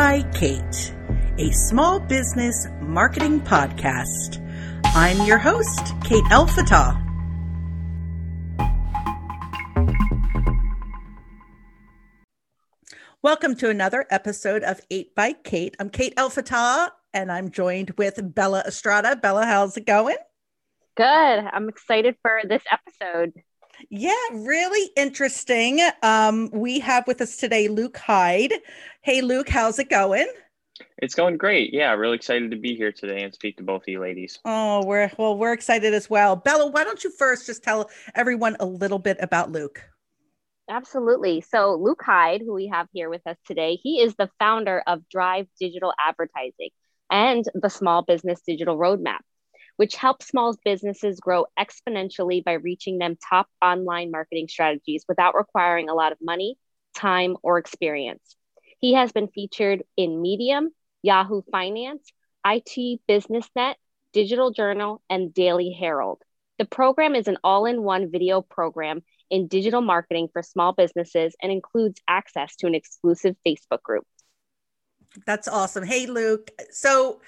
by Kate, a small business marketing podcast. I'm your host, Kate Elfatah. Welcome to another episode of 8 by Kate. I'm Kate Elfatah and I'm joined with Bella Estrada. Bella, how's it going? Good. I'm excited for this episode. Yeah, really interesting. Um, we have with us today Luke Hyde. Hey, Luke, how's it going? It's going great. Yeah, really excited to be here today and speak to both of you ladies. Oh, we're well, we're excited as well. Bella, why don't you first just tell everyone a little bit about Luke? Absolutely. So, Luke Hyde, who we have here with us today, he is the founder of Drive Digital Advertising and the Small Business Digital Roadmap which helps small businesses grow exponentially by reaching them top online marketing strategies without requiring a lot of money, time, or experience. He has been featured in Medium, Yahoo Finance, IT BusinessNet, Digital Journal, and Daily Herald. The program is an all in one video program in digital marketing for small businesses and includes access to an exclusive Facebook group. That's awesome. Hey, Luke. So,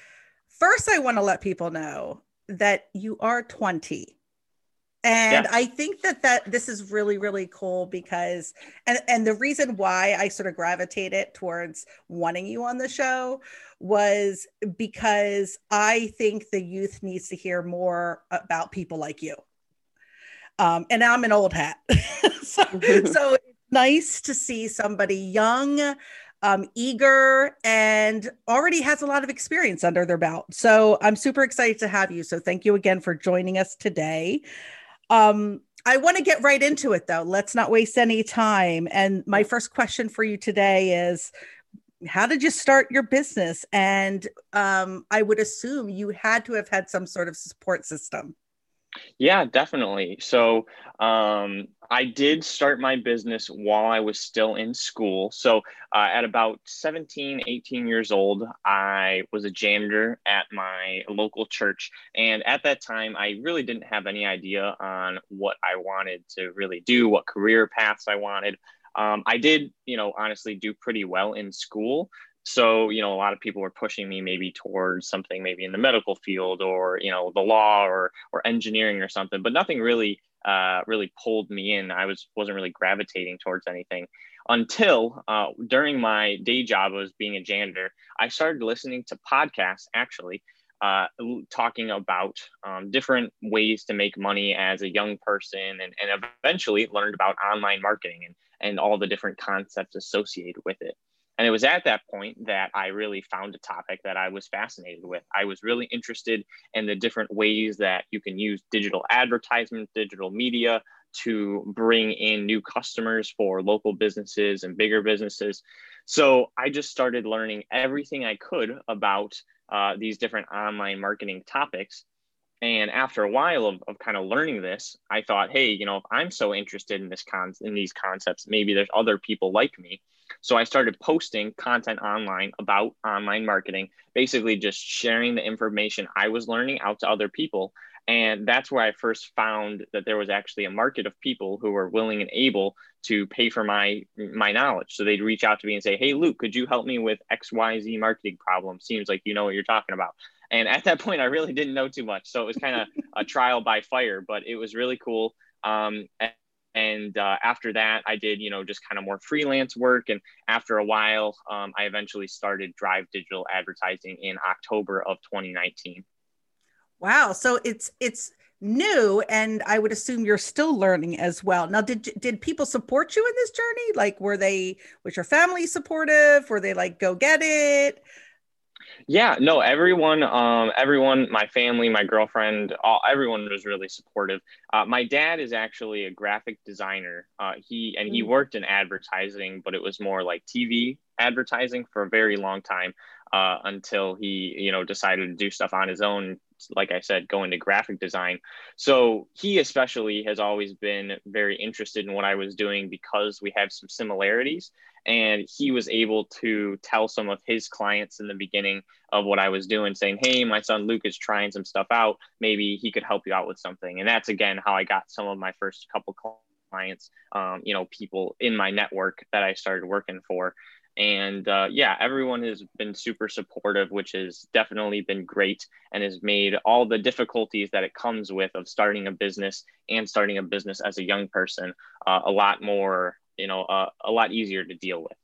first, I want to let people know that you are 20 and yeah. i think that that this is really really cool because and and the reason why i sort of gravitated towards wanting you on the show was because i think the youth needs to hear more about people like you. Um and i'm an old hat. So, so it's nice to see somebody young um, eager and already has a lot of experience under their belt. So I'm super excited to have you. So thank you again for joining us today. Um, I want to get right into it though. Let's not waste any time. And my first question for you today is how did you start your business? And um, I would assume you had to have had some sort of support system. Yeah, definitely. So um, I did start my business while I was still in school. So uh, at about 17, 18 years old, I was a janitor at my local church. And at that time, I really didn't have any idea on what I wanted to really do, what career paths I wanted. Um, I did, you know, honestly do pretty well in school so you know a lot of people were pushing me maybe towards something maybe in the medical field or you know the law or or engineering or something but nothing really uh, really pulled me in. I was wasn't really gravitating towards anything until uh, during my day job as being a janitor i started listening to podcasts actually uh, talking about um, different ways to make money as a young person and, and eventually learned about online marketing and, and all the different concepts associated with it and it was at that point that I really found a topic that I was fascinated with. I was really interested in the different ways that you can use digital advertisement, digital media to bring in new customers for local businesses and bigger businesses. So I just started learning everything I could about uh, these different online marketing topics. And after a while of, of kind of learning this, I thought, hey, you know, if I'm so interested in this con- in these concepts, maybe there's other people like me so I started posting content online about online marketing, basically just sharing the information I was learning out to other people. And that's where I first found that there was actually a market of people who were willing and able to pay for my my knowledge. So they'd reach out to me and say, "Hey, Luke, could you help me with X, Y, Z marketing problem? Seems like you know what you're talking about." And at that point, I really didn't know too much, so it was kind of a trial by fire, but it was really cool. Um, and uh, after that i did you know just kind of more freelance work and after a while um, i eventually started drive digital advertising in october of 2019 wow so it's it's new and i would assume you're still learning as well now did did people support you in this journey like were they was your family supportive were they like go get it yeah, no, everyone, um, everyone, my family, my girlfriend, all, everyone was really supportive. Uh, my dad is actually a graphic designer. Uh, he and he mm. worked in advertising, but it was more like TV advertising for a very long time uh, until he, you know, decided to do stuff on his own. Like I said, go into graphic design. So he especially has always been very interested in what I was doing because we have some similarities and he was able to tell some of his clients in the beginning of what I was doing, saying, Hey, my son Luke is trying some stuff out. Maybe he could help you out with something. And that's again how I got some of my first couple clients, um, you know, people in my network that I started working for. And uh, yeah, everyone has been super supportive, which has definitely been great and has made all the difficulties that it comes with of starting a business and starting a business as a young person uh, a lot more, you know, uh, a lot easier to deal with.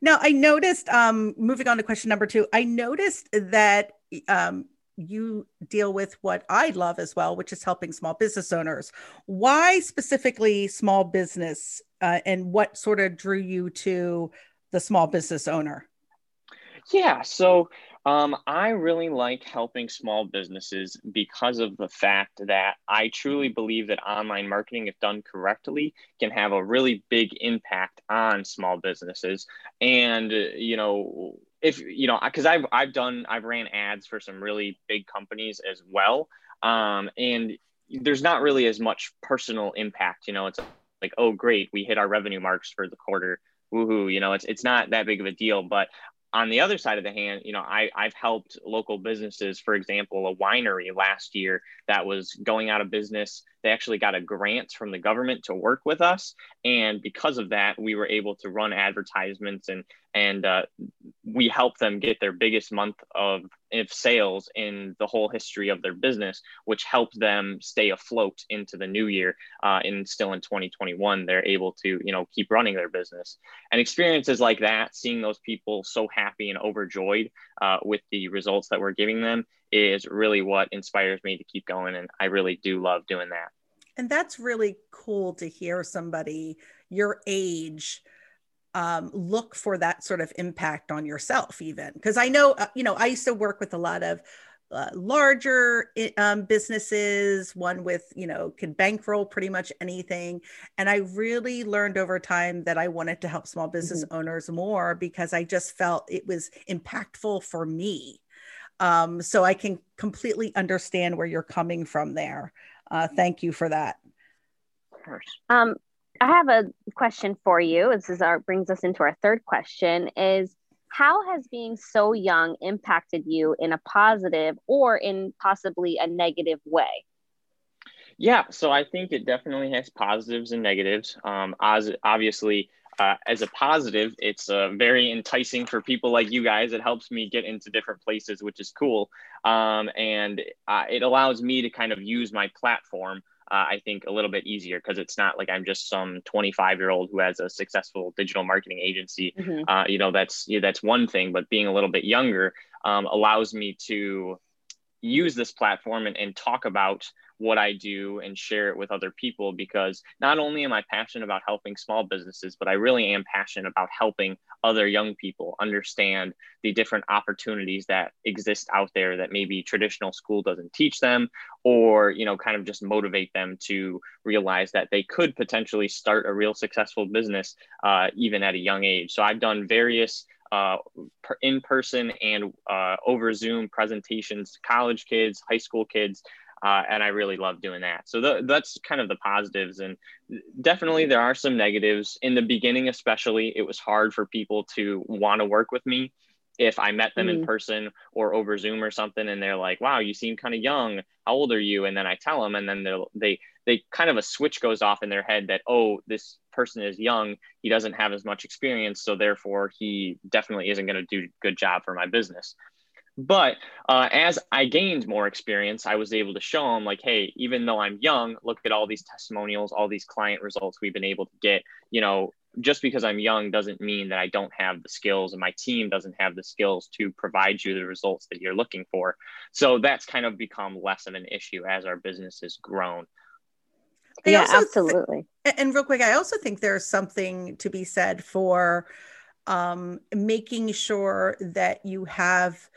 Now, I noticed, um, moving on to question number two, I noticed that um, you deal with what I love as well, which is helping small business owners. Why specifically small business uh, and what sort of drew you to the small business owner? Yeah, so um, I really like helping small businesses because of the fact that I truly believe that online marketing, if done correctly, can have a really big impact on small businesses. And, you know, if you know because i've i've done i've ran ads for some really big companies as well um, and there's not really as much personal impact you know it's like oh great we hit our revenue marks for the quarter woohoo you know it's it's not that big of a deal but on the other side of the hand, you know, I, I've helped local businesses, for example, a winery last year that was going out of business. They actually got a grant from the government to work with us. And because of that, we were able to run advertisements and, and uh, we helped them get their biggest month of, sales in the whole history of their business, which helped them stay afloat into the new year. Uh, and still in 2021, they're able to, you know, keep running their business. And experiences like that, seeing those people so happy and overjoyed uh, with the results that we're giving them is really what inspires me to keep going. And I really do love doing that. And that's really cool to hear somebody your age um, look for that sort of impact on yourself even because i know uh, you know i used to work with a lot of uh, larger um, businesses one with you know could bankroll pretty much anything and i really learned over time that i wanted to help small business mm-hmm. owners more because i just felt it was impactful for me um, so i can completely understand where you're coming from there uh, thank you for that um, I have a question for you. This is our brings us into our third question is how has being so young impacted you in a positive or in possibly a negative way? Yeah, so I think it definitely has positives and negatives. Um, as obviously, uh, as a positive, it's uh, very enticing for people like you guys. It helps me get into different places, which is cool. Um, and uh, it allows me to kind of use my platform uh, I think a little bit easier because it's not like I'm just some 25 year old who has a successful digital marketing agency. Mm-hmm. Uh, you know, that's that's one thing, but being a little bit younger um, allows me to use this platform and, and talk about what I do and share it with other people because not only am I passionate about helping small businesses, but I really am passionate about helping other young people understand the different opportunities that exist out there that maybe traditional school doesn't teach them or you know kind of just motivate them to realize that they could potentially start a real successful business uh, even at a young age. So i've done various uh, in person and uh, over Zoom presentations to college kids, high school kids, uh, and I really love doing that. So the, that's kind of the positives, and definitely there are some negatives. In the beginning, especially, it was hard for people to want to work with me if I met them mm. in person or over Zoom or something, and they're like, "Wow, you seem kind of young. How old are you?" And then I tell them, and then they they they kind of a switch goes off in their head that, "Oh, this person is young. He doesn't have as much experience, so therefore he definitely isn't going to do a good job for my business." But uh, as I gained more experience, I was able to show them, like, hey, even though I'm young, look at all these testimonials, all these client results we've been able to get. You know, just because I'm young doesn't mean that I don't have the skills and my team doesn't have the skills to provide you the results that you're looking for. So that's kind of become less of an issue as our business has grown. Yeah, absolutely. Th- and real quick, I also think there's something to be said for um, making sure that you have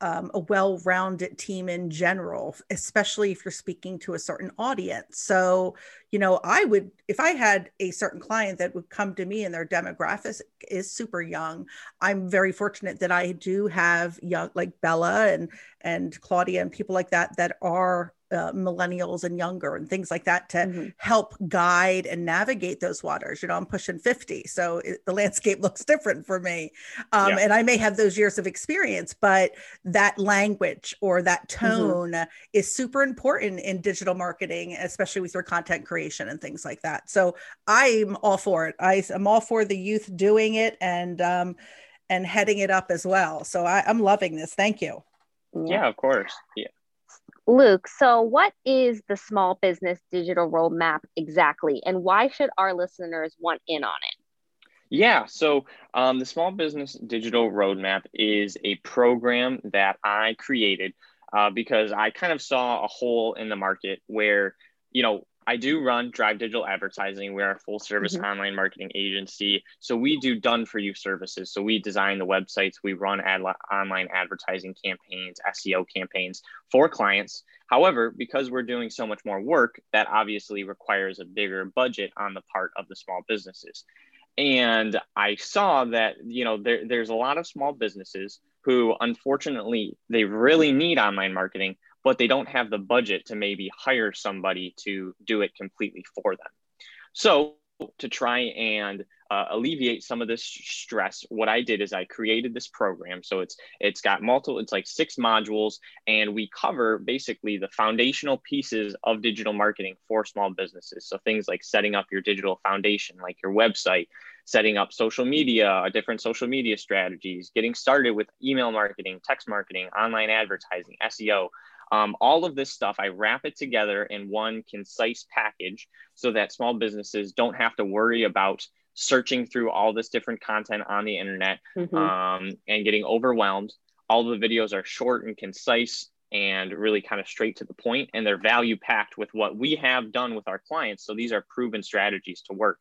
um, a well-rounded team in general especially if you're speaking to a certain audience so you know i would if i had a certain client that would come to me and their demographic is super young i'm very fortunate that i do have young like bella and and claudia and people like that that are uh, millennials and younger and things like that to mm-hmm. help guide and navigate those waters. You know, I'm pushing 50, so it, the landscape looks different for me. Um, yeah. And I may have those years of experience, but that language or that mm-hmm. tone mm-hmm. is super important in digital marketing, especially with your content creation and things like that. So I'm all for it. I, am all for the youth doing it. And, um, and heading it up as well. So I, I'm loving this. Thank you. Yeah, of course. Yeah. Luke, so what is the small business digital roadmap exactly, and why should our listeners want in on it? Yeah, so um, the Small Business Digital Roadmap is a program that I created uh, because I kind of saw a hole in the market where, you know, I do run Drive Digital Advertising. We're a full service mm-hmm. online marketing agency. So we do done for you services. So we design the websites, we run ad- online advertising campaigns, SEO campaigns for clients. However, because we're doing so much more work, that obviously requires a bigger budget on the part of the small businesses. And I saw that, you know, there, there's a lot of small businesses who unfortunately they really need online marketing, but they don't have the budget to maybe hire somebody to do it completely for them. So to try and uh, alleviate some of this stress what i did is i created this program so it's it's got multiple it's like six modules and we cover basically the foundational pieces of digital marketing for small businesses so things like setting up your digital foundation like your website setting up social media different social media strategies getting started with email marketing text marketing online advertising seo um, all of this stuff, I wrap it together in one concise package so that small businesses don't have to worry about searching through all this different content on the internet mm-hmm. um, and getting overwhelmed. All the videos are short and concise and really kind of straight to the point, and they're value packed with what we have done with our clients. So these are proven strategies to work.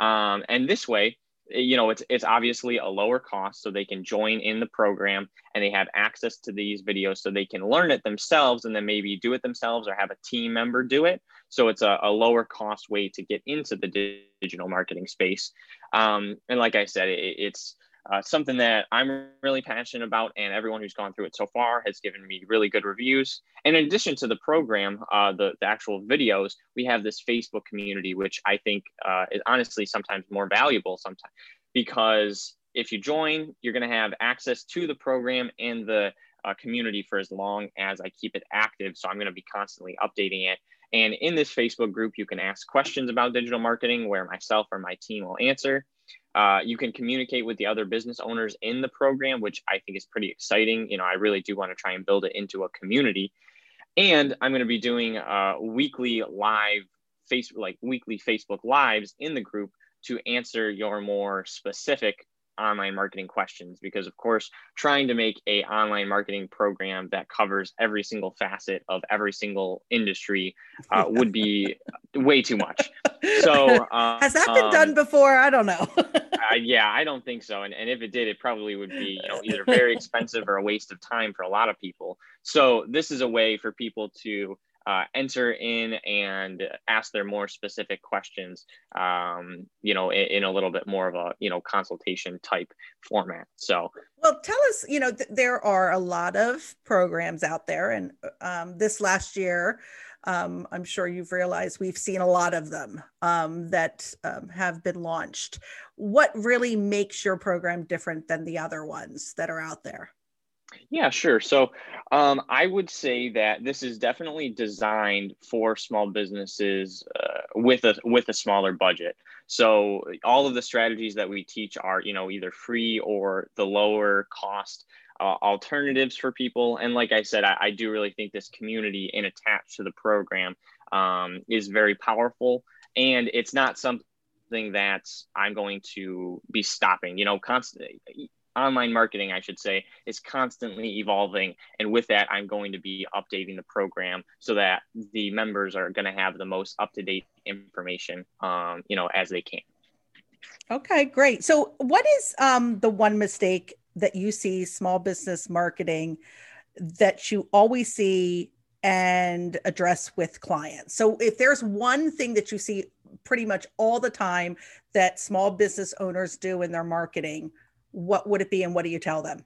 Um, and this way, you know it's it's obviously a lower cost so they can join in the program and they have access to these videos so they can learn it themselves and then maybe do it themselves or have a team member do it. So it's a, a lower cost way to get into the digital marketing space. Um, and like i said it, it's uh, something that I'm really passionate about, and everyone who's gone through it so far has given me really good reviews. And in addition to the program, uh, the, the actual videos, we have this Facebook community, which I think uh, is honestly sometimes more valuable sometimes because if you join, you're going to have access to the program and the uh, community for as long as I keep it active. So I'm going to be constantly updating it. And in this Facebook group, you can ask questions about digital marketing where myself or my team will answer. Uh, you can communicate with the other business owners in the program, which I think is pretty exciting. You know, I really do want to try and build it into a community. And I'm going to be doing uh, weekly live face like weekly Facebook lives in the group to answer your more specific online marketing questions because of course trying to make a online marketing program that covers every single facet of every single industry uh, would be way too much. So um, has that been um, done before? I don't know. Uh, yeah i don't think so. And, and if it did it probably would be you know either very expensive or a waste of time for a lot of people. So this is a way for people to uh, enter in and ask their more specific questions, um, you know, in, in, a little bit more of a, you know, consultation type format. So, well, tell us, you know, th- there are a lot of programs out there. And um, this last year, um, I'm sure you've realized we've seen a lot of them um, that um, have been launched. What really makes your program different than the other ones that are out there? Yeah, sure. So um, I would say that this is definitely designed for small businesses uh, with a with a smaller budget. So all of the strategies that we teach are, you know, either free or the lower cost uh, alternatives for people. And like I said, I, I, do really think this community and attached to the program um, is very powerful. And it's not something that I'm going to be stopping. You know, constantly online marketing, I should say, is constantly evolving. And with that, I'm going to be updating the program so that the members are going to have the most up to date information, um, you know, as they can. Okay, great. So, what is um, the one mistake that you see small business marketing that you always see and address with clients? So, if there's one thing that you see pretty much all the time that small business owners do in their marketing, what would it be and what do you tell them?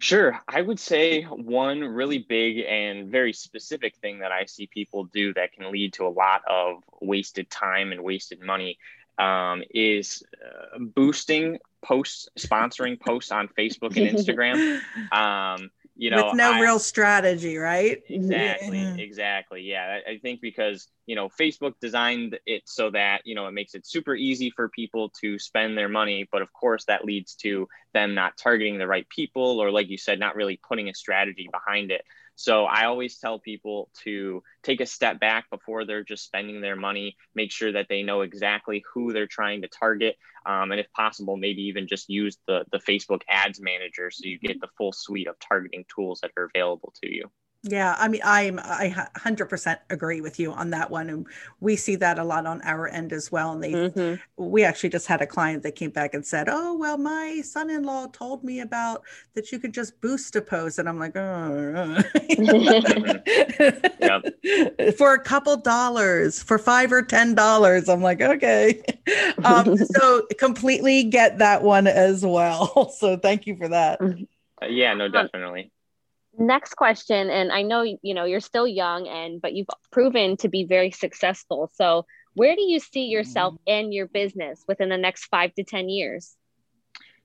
Sure. I would say one really big and very specific thing that I see people do that can lead to a lot of wasted time and wasted money um, is uh, boosting posts, sponsoring posts on Facebook and Instagram. Um, you know with no I, real strategy right exactly yeah. exactly yeah I, I, think because you know facebook designed it so that you know it makes it super easy for people to spend their money but of course that leads to them not targeting the right people or like you said not really putting a strategy behind it so I always tell people to take a step back before they're just spending their money, make sure that they know exactly who they're trying to target. Um, and if possible, maybe even just use the, the Facebook ads manager so you get the full suite of targeting tools that are available to you. Yeah, I mean, I'm I 100% agree with you on that one, and we see that a lot on our end as well. And they, mm-hmm. we actually just had a client that came back and said, "Oh, well, my son-in-law told me about that you could just boost a post," and I'm like, "Oh, for a couple dollars, for five or ten dollars." I'm like, "Okay," um, so completely get that one as well. So thank you for that. Uh, yeah, no, definitely next question and i know you know you're still young and but you've proven to be very successful so where do you see yourself and mm-hmm. your business within the next five to ten years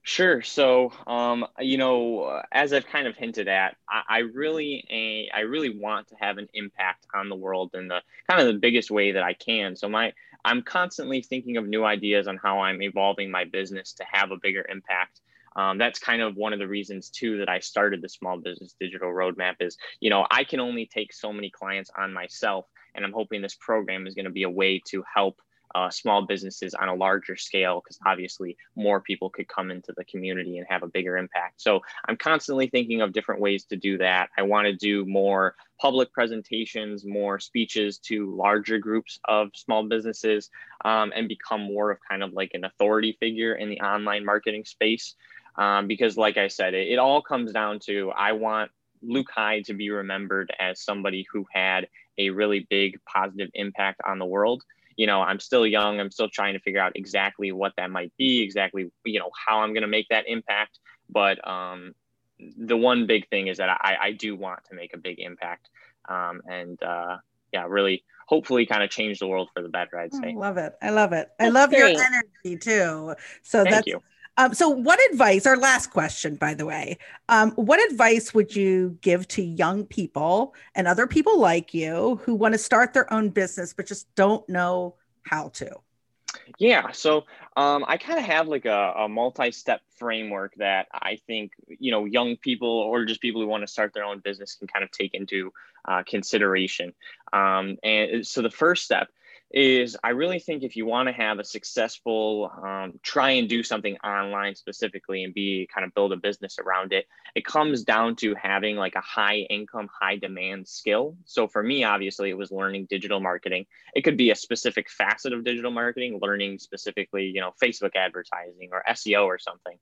Sure. So, um, you know, as I've kind of hinted at, I, I really, a, I really want to have an impact on the world in the kind of the biggest way that I can. So, my, I'm constantly thinking of new ideas on how I'm evolving my business to have a bigger impact um, that's kind of one of the reasons too that I started the small business digital roadmap is, you know, I can only take so many clients on myself. And I'm hoping this program is going to be a way to help uh, small businesses on a larger scale because obviously more people could come into the community and have a bigger impact. So I'm constantly thinking of different ways to do that. I want to do more public presentations, more speeches to larger groups of small businesses, um, and become more of kind of like an authority figure in the online marketing space. Um, because, like I said, it, it all comes down to I want Luke Hyde to be remembered as somebody who had a really big positive impact on the world. You know, I'm still young. I'm still trying to figure out exactly what that might be, exactly, you know, how I'm going to make that impact. But um, the one big thing is that I, I do want to make a big impact. Um, and uh, yeah, really, hopefully, kind of change the world for the better, I'd say. I love it. I love it. I love your energy too. So Thank that's. You um, so, what advice, our last question, by the way, um, what advice would you give to young people and other people like you who want to start their own business but just don't know how to? Yeah, so um, I kind of have like a, a multi step framework that I think, you know, young people or just people who want to start their own business can kind of take into uh, consideration. Um, and so, the first step is I really think if you want to have a successful, um, try and do something online specifically and be kind of build a business around it, it comes down to having like a high income, high demand skill. So for me, obviously, it was learning digital marketing. It could be a specific facet of digital marketing, learning specifically, you know, Facebook advertising or SEO or something.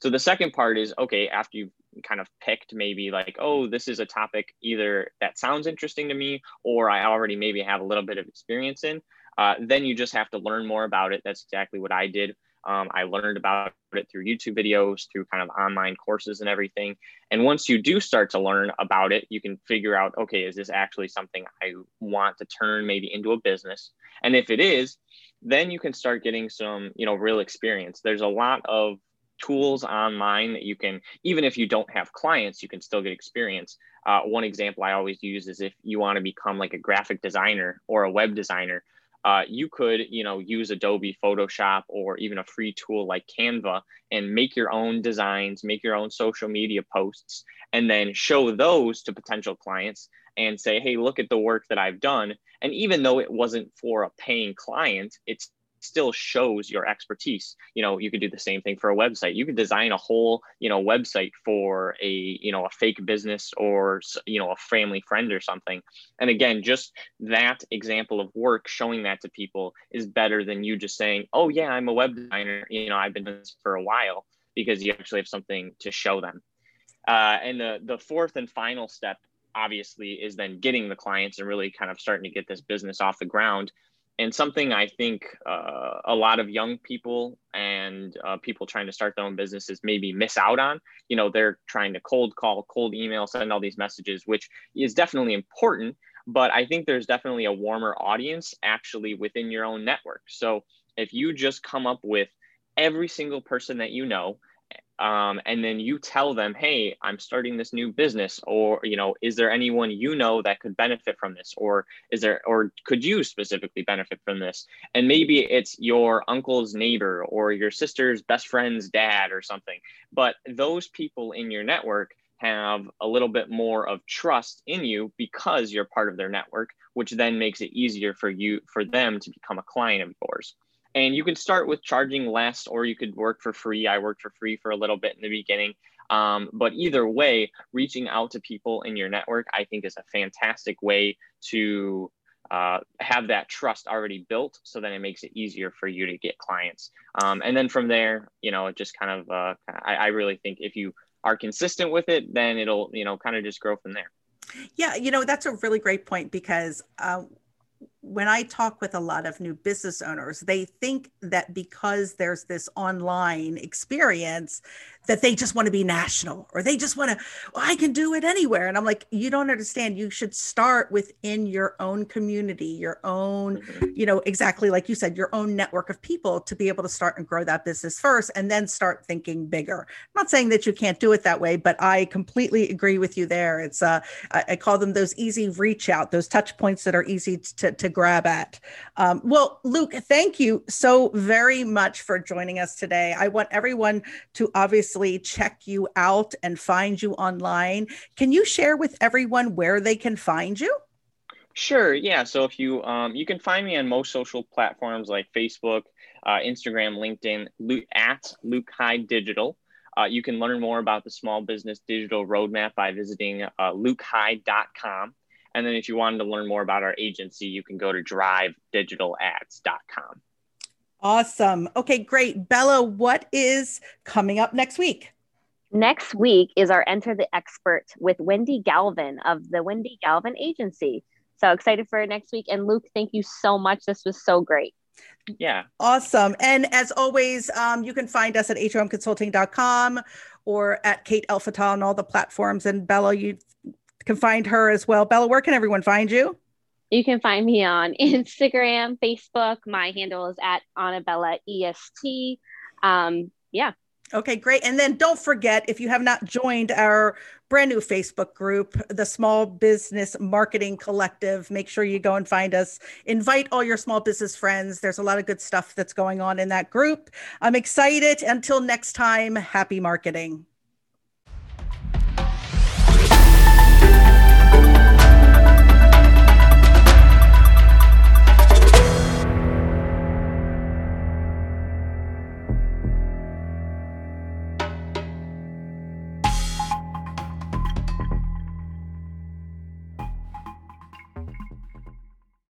So the second part is okay, after you've kind of picked maybe like, oh, this is a topic either that sounds interesting to me or I already maybe have a little bit of experience in, uh, then you just have to learn more about it. That's exactly what I did. Um, I learned about it through YouTube videos, through kind of online courses and everything. And once you do start to learn about it, you can figure out, okay, is this actually something I want to turn maybe into a business? And if it is, then you can start getting some, you know, real experience. There's a lot of tools online that you can, even if you don't have clients, you can still get experience. Uh, one example I always use is if you want to become like a graphic designer or a web designer, uh, you could, you know, use Adobe Photoshop or even a free tool like Canva and make your own designs, make your own social media posts, and then show those to potential clients and say, hey, look at the work that I've done. And even though it wasn't for a paying client, it's still shows your expertise. You know you could do the same thing for a website. You could design a whole you know website for a you know a fake business or you know a family friend or something. And again just that example of work showing that to people is better than you just saying oh yeah i'm a web designer. You know i've been doing this for a while because you actually have something to show them. Uh, and the the fourth and final step obviously is then getting the clients and really kind of starting to get this business off the ground and something I think uh, a lot of young people and uh, people trying to start their own businesses maybe miss out on. You know, they're trying to cold call, cold email, send all these messages, which is definitely important. But I think there's definitely a warmer audience actually within your own network. So if you just come up with every single person that you know um, and then you tell them hey i'm starting this new business or you know is there anyone you know that could benefit from this? Or is there or could you specifically benefit from this? And maybe it's your uncle's neighbor or your sister's best friend's dad or something. But those people in your network have a little bit more of trust in you because you're part of their network which then makes it easier for you for them to become a client of yours and you can start with charging less, or you could work for free. I worked for free for a little bit in the beginning. Um, but either way, reaching out to people in your network, I think, is a fantastic way to uh, have that trust already built so then it makes it easier for you to get clients. Um, and then from there, you know, it just kind of, uh, I, I really think if you are consistent with it, then it'll, you know, kind of just grow from there. Yeah, you know, that's a really great point because uh, when I talk with a lot of new business owners, they think that because there's this online experience, that they just want to be national or they just want to, well, I can do it anywhere. And I'm like, you don't understand. You should start within your own community, your own, mm-hmm. you know, exactly like you said, your own network of people to be able to start and grow that business first and then start thinking bigger. I'm not saying that you can't do it that way, but I completely agree with you there. It's, uh, I, I call them those easy reach out, those touch points that are easy to, to grab at. Um, well, Luke, thank you so very much for joining us today. I want everyone to obviously check you out and find you online. Can you share with everyone where they can find you? Sure. Yeah. So if you um, you can find me on most social platforms like Facebook, uh, Instagram, LinkedIn, Luke, at Luke Hyde Digital. Uh, you can learn more about the Small Business Digital Roadmap by visiting uh, lukehyde.com. And then if you wanted to learn more about our agency, you can go to drivedigitalads.com. Awesome. Okay, great. Bella, what is coming up next week? Next week is our Enter the Expert with Wendy Galvin of the Wendy Galvin Agency. So excited for next week. And Luke, thank you so much. This was so great. Yeah. Awesome. And as always, um, you can find us at homconsulting.com or at Kate El Fattal on all the platforms. And Bella, you can find her as well. Bella, where can everyone find you? You can find me on Instagram, Facebook. My handle is at Annabella EST. Um, yeah. Okay, great. And then don't forget if you have not joined our brand new Facebook group, the Small Business Marketing Collective, make sure you go and find us. Invite all your small business friends. There's a lot of good stuff that's going on in that group. I'm excited. Until next time, happy marketing.